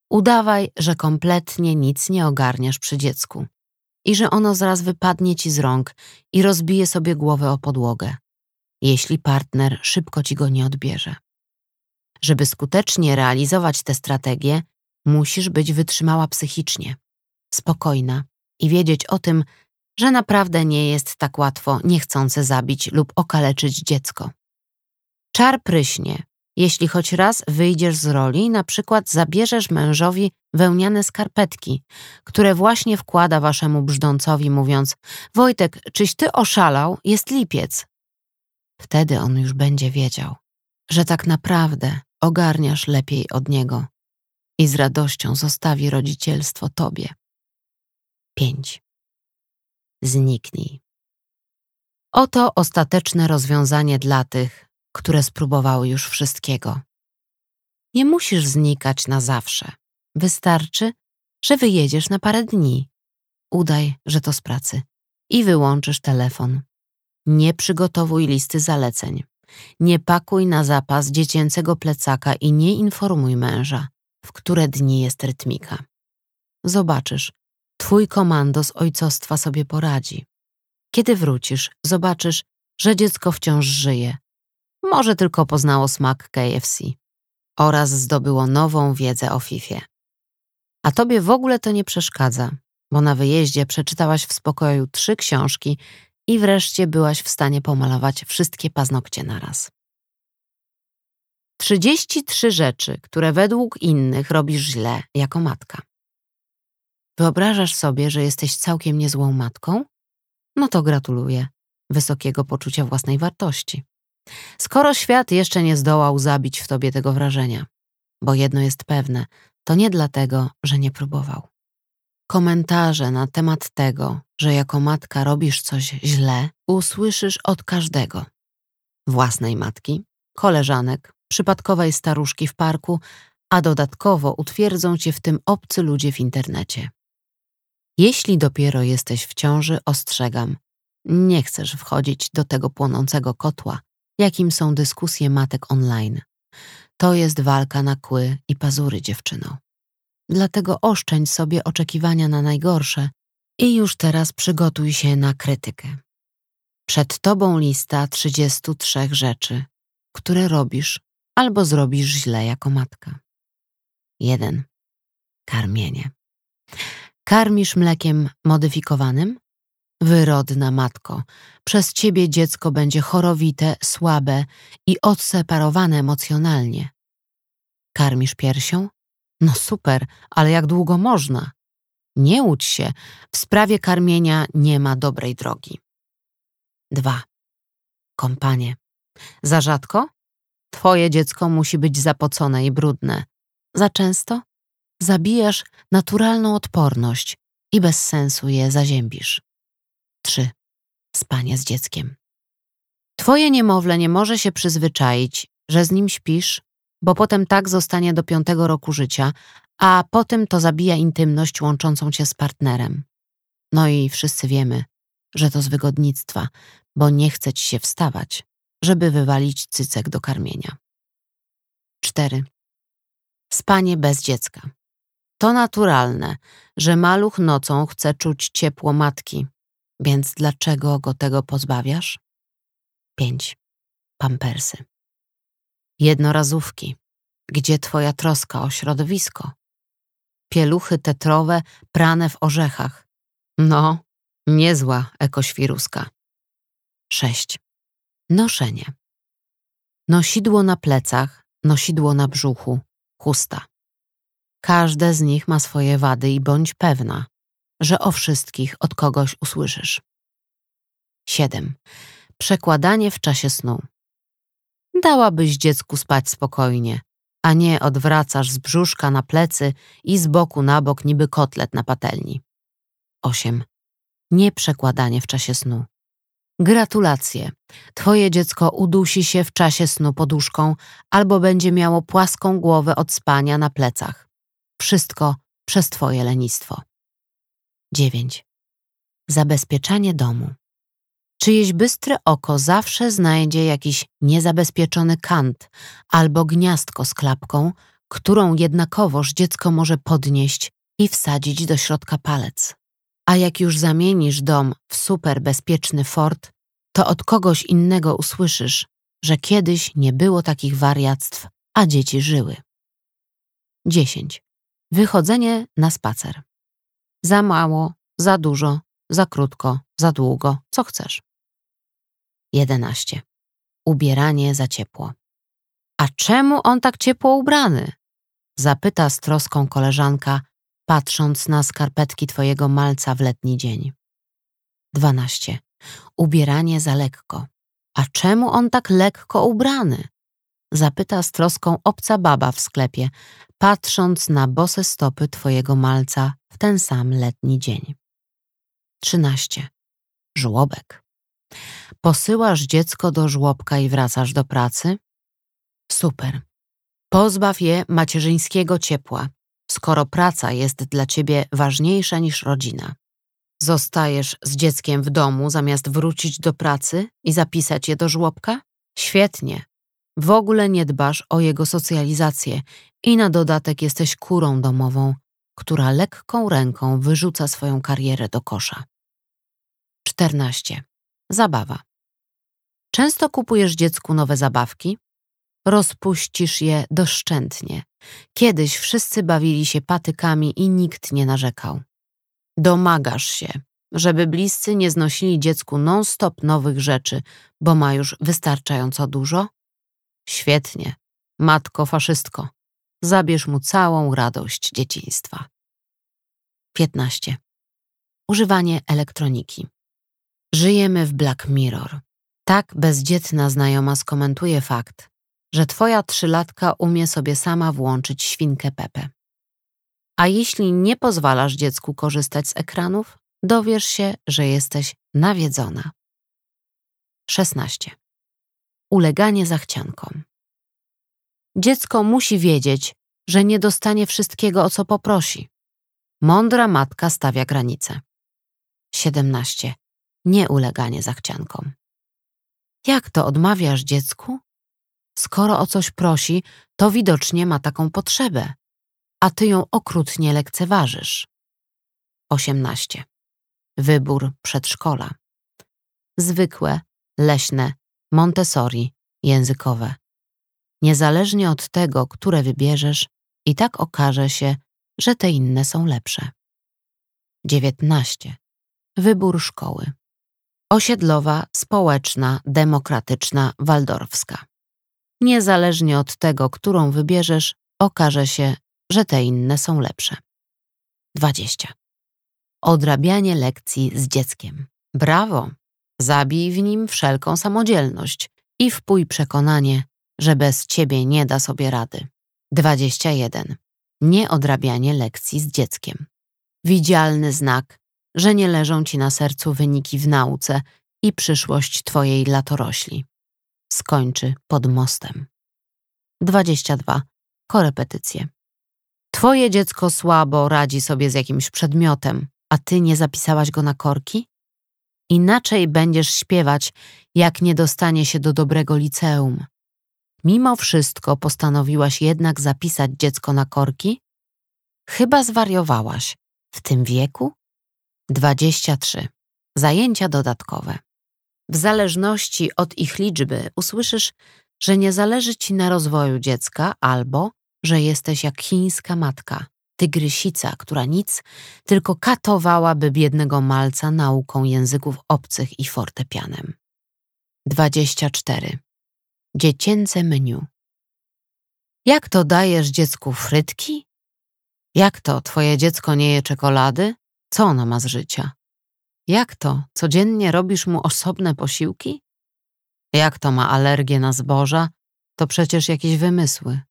[SPEAKER 1] Udawaj, że kompletnie nic nie ogarniasz przy dziecku i że ono zaraz wypadnie ci z rąk i rozbije sobie głowę o podłogę, jeśli partner szybko ci go nie odbierze. Żeby skutecznie realizować tę strategię, musisz być wytrzymała psychicznie, spokojna i wiedzieć o tym, że naprawdę nie jest tak łatwo niechcące zabić lub okaleczyć dziecko. Czar pryśnie, jeśli choć raz wyjdziesz z roli na przykład zabierzesz mężowi wełniane skarpetki, które właśnie wkłada waszemu brzdącowi, mówiąc: Wojtek, czyś ty oszalał? Jest lipiec. Wtedy on już będzie wiedział, że tak naprawdę ogarniasz lepiej od niego i z radością zostawi rodzicielstwo tobie. 5. Zniknij. Oto ostateczne rozwiązanie dla tych, które spróbowały już wszystkiego. Nie musisz znikać na zawsze. Wystarczy, że wyjedziesz na parę dni. Udaj, że to z pracy i wyłączysz telefon. Nie przygotowuj listy zaleceń. Nie pakuj na zapas dziecięcego plecaka i nie informuj męża, w które dni jest rytmika. Zobaczysz, twój komando z ojcostwa sobie poradzi. Kiedy wrócisz, zobaczysz, że dziecko wciąż żyje. Może tylko poznało smak KFC oraz zdobyło nową wiedzę o FIFA. A tobie w ogóle to nie przeszkadza, bo na wyjeździe przeczytałaś w spokoju trzy książki i wreszcie byłaś w stanie pomalować wszystkie paznokcie naraz. 33 rzeczy, które według innych robisz źle jako matka. Wyobrażasz sobie, że jesteś całkiem niezłą matką? No to gratuluję wysokiego poczucia własnej wartości. Skoro świat jeszcze nie zdołał zabić w tobie tego wrażenia, bo jedno jest pewne, to nie dlatego, że nie próbował. Komentarze na temat tego, że jako matka robisz coś źle, usłyszysz od każdego. Własnej matki, koleżanek, przypadkowej staruszki w parku, a dodatkowo utwierdzą cię w tym obcy ludzie w internecie. Jeśli dopiero jesteś w ciąży, ostrzegam, nie chcesz wchodzić do tego płonącego kotła, jakim są dyskusje matek online. To jest walka na kły i pazury, dziewczyno. Dlatego oszczędź sobie oczekiwania na najgorsze i już teraz przygotuj się na krytykę. Przed tobą lista 33 rzeczy, które robisz albo zrobisz źle jako matka. 1. Karmienie. Karmisz mlekiem modyfikowanym? Wyrodna matko, przez ciebie dziecko będzie chorowite, słabe i odseparowane emocjonalnie. Karmisz piersią? No super, ale jak długo można? Nie łudź się, w sprawie karmienia nie ma dobrej drogi. 2. Kompanie. Za rzadko? Twoje dziecko musi być zapocone i brudne. Za często? Zabijasz naturalną odporność i bez sensu je zaziębisz. 3. Spanie z dzieckiem. Twoje niemowlę nie może się przyzwyczaić, że z nim śpisz, bo potem tak zostanie do piątego roku życia, a potem to zabija intymność łączącą cię z partnerem. No i wszyscy wiemy, że to z wygodnictwa, bo nie chce ci się wstawać, żeby wywalić cycek do karmienia. 4. Spanie bez dziecka. To naturalne, że maluch nocą chce czuć ciepło matki, więc dlaczego go tego pozbawiasz? 5. Pampersy. Jednorazówki. Gdzie twoja troska o środowisko? Pieluchy tetrowe prane w orzechach. No, niezła ekoświruska. 6. Noszenie. Nosidło na plecach, nosidło na brzuchu, chusta. Każde z nich ma swoje wady i bądź pewna, że o wszystkich od kogoś usłyszysz. 7. Przekładanie w czasie snu. Dałabyś dziecku spać spokojnie, a nie odwracasz z brzuszka na plecy i z boku na bok niby kotlet na patelni. 8. Nieprzekładanie w czasie snu. Gratulacje. Twoje dziecko udusi się w czasie snu poduszką albo będzie miało płaską głowę od spania na plecach. Wszystko przez Twoje lenistwo. 9. Zabezpieczanie domu. Czyjeś bystre oko zawsze znajdzie jakiś niezabezpieczony kant albo gniazdko z klapką, którą jednakowoż dziecko może podnieść i wsadzić do środka palec. A jak już zamienisz dom w super bezpieczny fort, to od kogoś innego usłyszysz, że kiedyś nie było takich wariactw, a dzieci żyły. 10. Wychodzenie na spacer. Za mało, za dużo, za krótko, za długo, co chcesz. 11. Ubieranie za ciepło. A czemu on tak ciepło ubrany? Zapyta z troską koleżanka, patrząc na skarpetki twojego malca w letni dzień. 12. Ubieranie za lekko. A czemu on tak lekko ubrany? Zapyta z troską obca baba w sklepie, patrząc na bose stopy twojego malca w ten sam letni dzień. 13. Żłobek. Posyłasz dziecko do żłobka i wracasz do pracy? Super. Pozbaw je macierzyńskiego ciepła, skoro praca jest dla ciebie ważniejsza niż rodzina. Zostajesz z dzieckiem w domu zamiast wrócić do pracy i zapisać je do żłobka? Świetnie. W ogóle nie dbasz o jego socjalizację i na dodatek jesteś kurą domową, która lekką ręką wyrzuca swoją karierę do kosza. 14. Zabawa. Często kupujesz dziecku nowe zabawki, rozpuścisz je doszczętnie. Kiedyś wszyscy bawili się patykami i nikt nie narzekał. Domagasz się, żeby bliscy nie znosili dziecku non-stop nowych rzeczy, bo ma już wystarczająco dużo? Świetnie, matko faszystko, zabierz mu całą radość dzieciństwa. 15. Używanie elektroniki. Żyjemy w Black Mirror. Tak bezdzietna znajoma skomentuje fakt, że twoja trzylatka umie sobie sama włączyć świnkę Pepe. A jeśli nie pozwalasz dziecku korzystać z ekranów, dowiesz się, że jesteś nawiedzona. 16. Uleganie zachciankom. Dziecko musi wiedzieć, że nie dostanie wszystkiego, o co poprosi. Mądra matka stawia granice. 17. Nieuleganie zachciankom. Jak to odmawiasz dziecku? Skoro o coś prosi, to widocznie ma taką potrzebę, a ty ją okrutnie lekceważysz. 18. Wybór przedszkola. Zwykłe, leśne, Montessori, językowe. Niezależnie od tego, które wybierzesz, i tak okaże się, że te inne są lepsze. 19. Wybór szkoły. Osiedlowa, społeczna, demokratyczna, waldorfska. Niezależnie od tego, którą wybierzesz, okaże się, że te inne są lepsze. 20. Odrabianie lekcji z dzieckiem. Brawo! Zabij w nim wszelką samodzielność i wpój przekonanie, że bez ciebie nie da sobie rady. 21. Nieodrabianie lekcji z dzieckiem. Widzialny znak, że nie leżą ci na sercu wyniki w nauce i przyszłość twojej latorośli. Skończy pod mostem. 22. Korepetycje. Twoje dziecko słabo radzi sobie z jakimś przedmiotem, a ty nie zapisałaś go na korki? Inaczej będziesz śpiewać, jak nie dostanie się do dobrego liceum. Mimo wszystko postanowiłaś jednak zapisać dziecko na korki? Chyba zwariowałaś. W tym wieku? 23. Zajęcia dodatkowe. W zależności od ich liczby usłyszysz, że nie zależy ci na rozwoju dziecka albo że jesteś jak chińska matka, tygrysica, która nic, tylko katowałaby biednego malca nauką języków obcych i fortepianem. 24. Dziecięce menu. Jak to dajesz dziecku frytki? Jak to twoje dziecko nie je czekolady? Co ona ma z życia? Jak to codziennie robisz mu osobne posiłki? Jak to ma alergię na zboża? To przecież jakieś wymysły.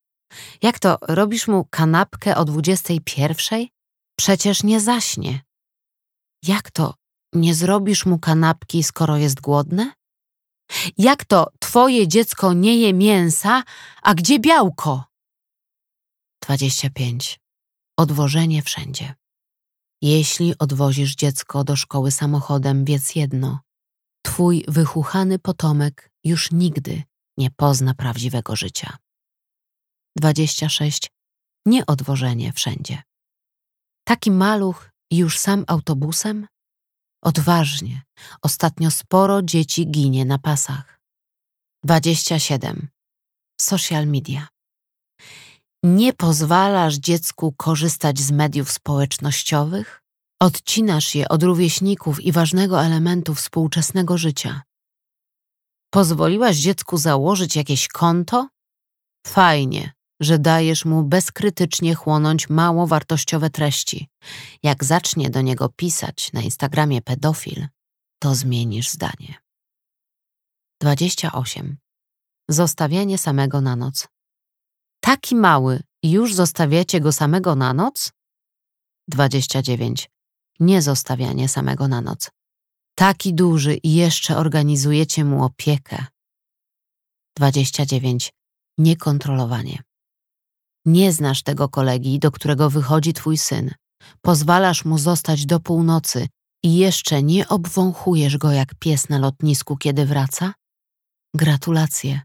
[SPEAKER 1] Jak to robisz mu kanapkę o dwudziestej pierwszej? Przecież nie zaśnie. Jak to nie zrobisz mu kanapki, skoro jest głodne? Jak to twoje dziecko nie je mięsa, a gdzie białko? 25. Odwożenie wszędzie. Jeśli odwozisz dziecko do szkoły samochodem, wiedz jedno. Twój wychuchany potomek już nigdy nie pozna prawdziwego życia. 26. Nieodwożenie wszędzie. Taki maluch już sam autobusem? Odważnie. Ostatnio sporo dzieci ginie na pasach. 27. Social media. Nie pozwalasz dziecku korzystać z mediów społecznościowych? Odcinasz je od rówieśników i ważnego elementu współczesnego życia. Pozwoliłaś dziecku założyć jakieś konto? Fajnie, że dajesz mu bezkrytycznie chłonąć mało wartościowe treści. Jak zacznie do niego pisać na Instagramie pedofil, to zmienisz zdanie. 28. Zostawianie samego na noc. Taki mały już zostawiacie go samego na noc? 29. Nie zostawianie samego na noc. Taki duży i jeszcze organizujecie mu opiekę. 29. Niekontrolowanie. Nie znasz tego kolegi, do którego wychodzi twój syn. Pozwalasz mu zostać do północy i jeszcze nie obwąchujesz go jak pies na lotnisku, kiedy wraca? Gratulacje.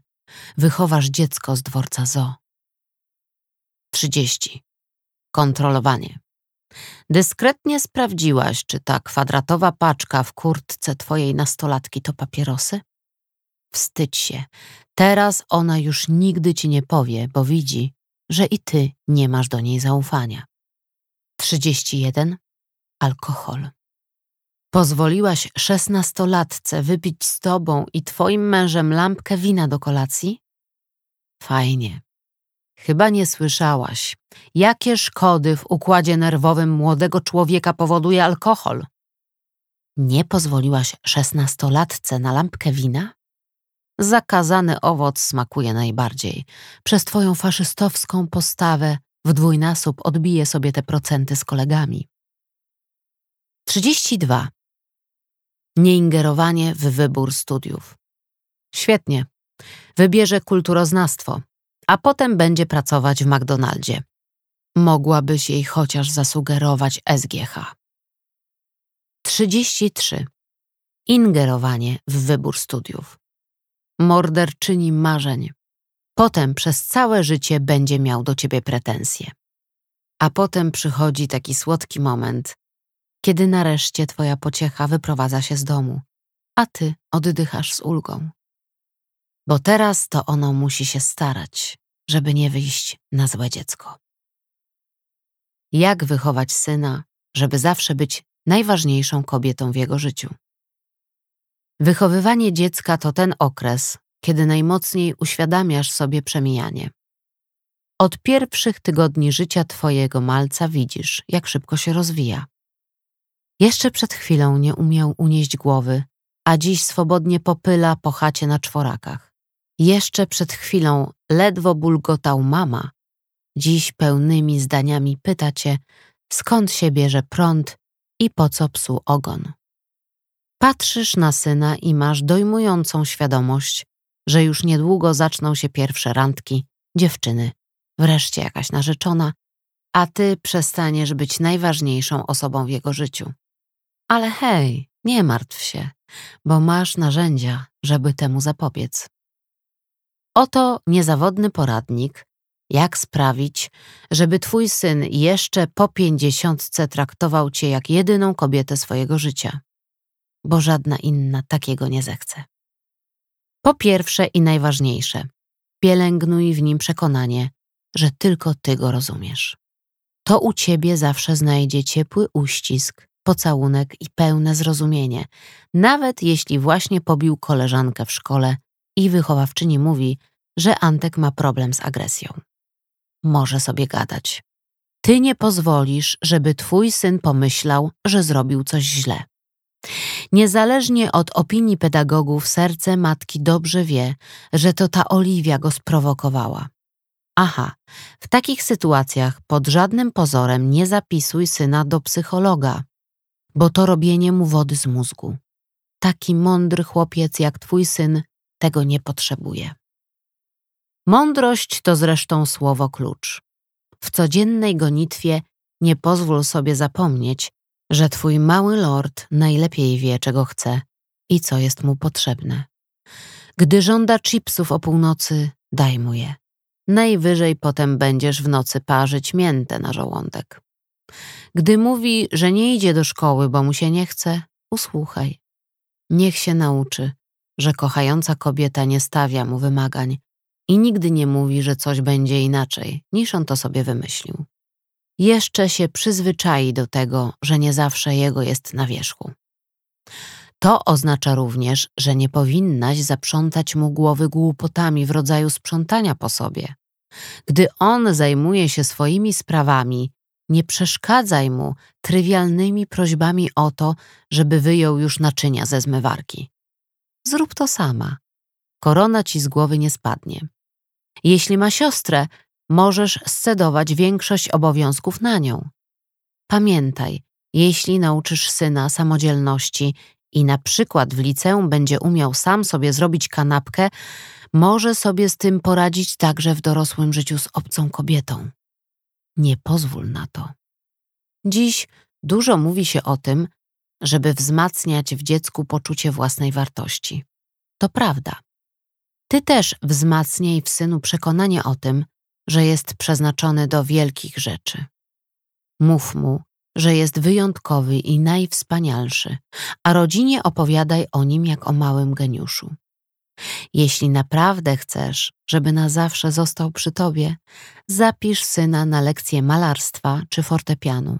[SPEAKER 1] Wychowasz dziecko z dworca zoo. 30. Kontrolowanie. Dyskretnie sprawdziłaś, czy ta kwadratowa paczka w kurtce twojej nastolatki to papierosy? Wstydź się. Teraz ona już nigdy ci nie powie, bo widzi, że i ty nie masz do niej zaufania. 31. Alkohol. Pozwoliłaś szesnastolatce wypić z tobą i twoim mężem lampkę wina do kolacji? Fajnie. Chyba nie słyszałaś, jakie szkody w układzie nerwowym młodego człowieka powoduje alkohol. Nie pozwoliłaś szesnastolatce na lampkę wina? Zakazany owoc smakuje najbardziej. Przez twoją faszystowską postawę w dwójnasób odbije sobie te procenty z kolegami. 32. Nieingerowanie w wybór studiów. Świetnie. Wybierze kulturoznawstwo, a potem będzie pracować w McDonaldzie. Mogłabyś jej chociaż zasugerować SGH. 33. Ingerowanie w wybór studiów. Morderczyni marzeń. Potem przez całe życie będzie miał do ciebie pretensje. A potem przychodzi taki słodki moment, kiedy nareszcie twoja pociecha wyprowadza się z domu, a ty oddychasz z ulgą. Bo teraz to ono musi się starać, żeby nie wyjść na złe dziecko. Jak wychować syna, żeby zawsze być najważniejszą kobietą w jego życiu? Wychowywanie dziecka to ten okres, kiedy najmocniej uświadamiasz sobie przemijanie. Od pierwszych tygodni życia Twojego malca widzisz, jak szybko się rozwija. Jeszcze przed chwilą nie umiał unieść głowy, a dziś swobodnie popyla po chacie na czworakach. Jeszcze przed chwilą ledwo bulgotał mama, dziś pełnymi zdaniami pyta cię, skąd się bierze prąd i po co psu ogon. Patrzysz na syna i masz dojmującą świadomość, że już niedługo zaczną się pierwsze randki, dziewczyny, wreszcie jakaś narzeczona, a ty przestaniesz być najważniejszą osobą w jego życiu. Ale hej, nie martw się, bo masz narzędzia, żeby temu zapobiec. Oto niezawodny poradnik, jak sprawić, żeby twój syn jeszcze po pięćdziesiątce traktował cię jak jedyną kobietę swojego życia, bo żadna inna takiego nie zechce. Po pierwsze i najważniejsze, pielęgnuj w nim przekonanie, że tylko ty go rozumiesz. To u ciebie zawsze znajdzie ciepły uścisk, pocałunek i pełne zrozumienie, nawet jeśli właśnie pobił koleżankę w szkole i wychowawczyni mówi, że Antek ma problem z agresją. Może sobie gadać. Ty nie pozwolisz, żeby twój syn pomyślał, że zrobił coś źle. Niezależnie od opinii pedagogów, serce matki dobrze wie, że to ta Oliwia go sprowokowała. Aha, w takich sytuacjach pod żadnym pozorem nie zapisuj syna do psychologa, bo to robienie mu wody z mózgu. Taki mądry chłopiec jak twój syn tego nie potrzebuje. Mądrość to zresztą słowo klucz. W codziennej gonitwie nie pozwól sobie zapomnieć, że twój mały lord najlepiej wie, czego chce i co jest mu potrzebne. Gdy żąda chipsów o północy, daj mu je. Najwyżej potem będziesz w nocy parzyć miętę na żołądek. Gdy mówi, że nie idzie do szkoły, bo mu się nie chce, usłuchaj. Niech się nauczy, że kochająca kobieta nie stawia mu wymagań i nigdy nie mówi, że coś będzie inaczej, niż on to sobie wymyślił jeszcze się przyzwyczai do tego, że nie zawsze jego jest na wierzchu. To oznacza również, że nie powinnaś zaprzątać mu głowy głupotami w rodzaju sprzątania po sobie. Gdy on zajmuje się swoimi sprawami, nie przeszkadzaj mu trywialnymi prośbami o to, żeby wyjął już naczynia ze zmywarki. Zrób to sama. Korona ci z głowy nie spadnie. Jeśli ma siostrę, możesz scedować większość obowiązków na nią. Pamiętaj, jeśli nauczysz syna samodzielności i na przykład w liceum będzie umiał sam sobie zrobić kanapkę, może sobie z tym poradzić także w dorosłym życiu z obcą kobietą. Nie pozwól na to. Dziś dużo mówi się o tym, żeby wzmacniać w dziecku poczucie własnej wartości. To prawda. Ty też wzmacniaj w synu przekonanie o tym, że jest przeznaczony do wielkich rzeczy. Mów mu, że jest wyjątkowy i najwspanialszy, a rodzinie opowiadaj o nim jak o małym geniuszu. Jeśli naprawdę chcesz, żeby na zawsze został przy tobie, zapisz syna na lekcję malarstwa czy fortepianu,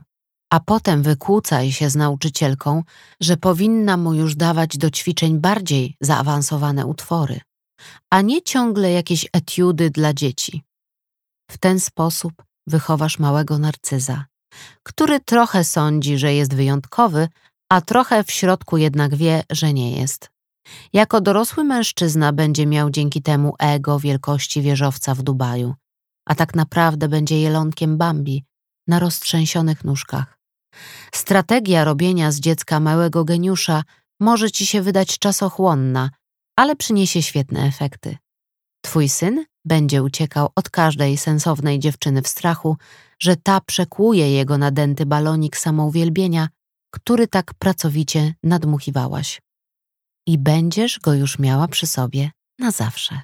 [SPEAKER 1] a potem wykłócaj się z nauczycielką, że powinna mu już dawać do ćwiczeń bardziej zaawansowane utwory, a nie ciągle jakieś etiudy dla dzieci. W ten sposób wychowasz małego narcyza, który trochę sądzi, że jest wyjątkowy, a trochę w środku jednak wie, że nie jest. Jako dorosły mężczyzna będzie miał dzięki temu ego wielkości wieżowca w Dubaju, a tak naprawdę będzie jelonkiem Bambi na roztrzęsionych nóżkach. Strategia robienia z dziecka małego geniusza może ci się wydać czasochłonna, ale przyniesie świetne efekty. Twój syn będzie uciekał od każdej sensownej dziewczyny w strachu, że ta przekłuje jego nadęty balonik samouwielbienia, który tak pracowicie nadmuchiwałaś. I będziesz go już miała przy sobie na zawsze.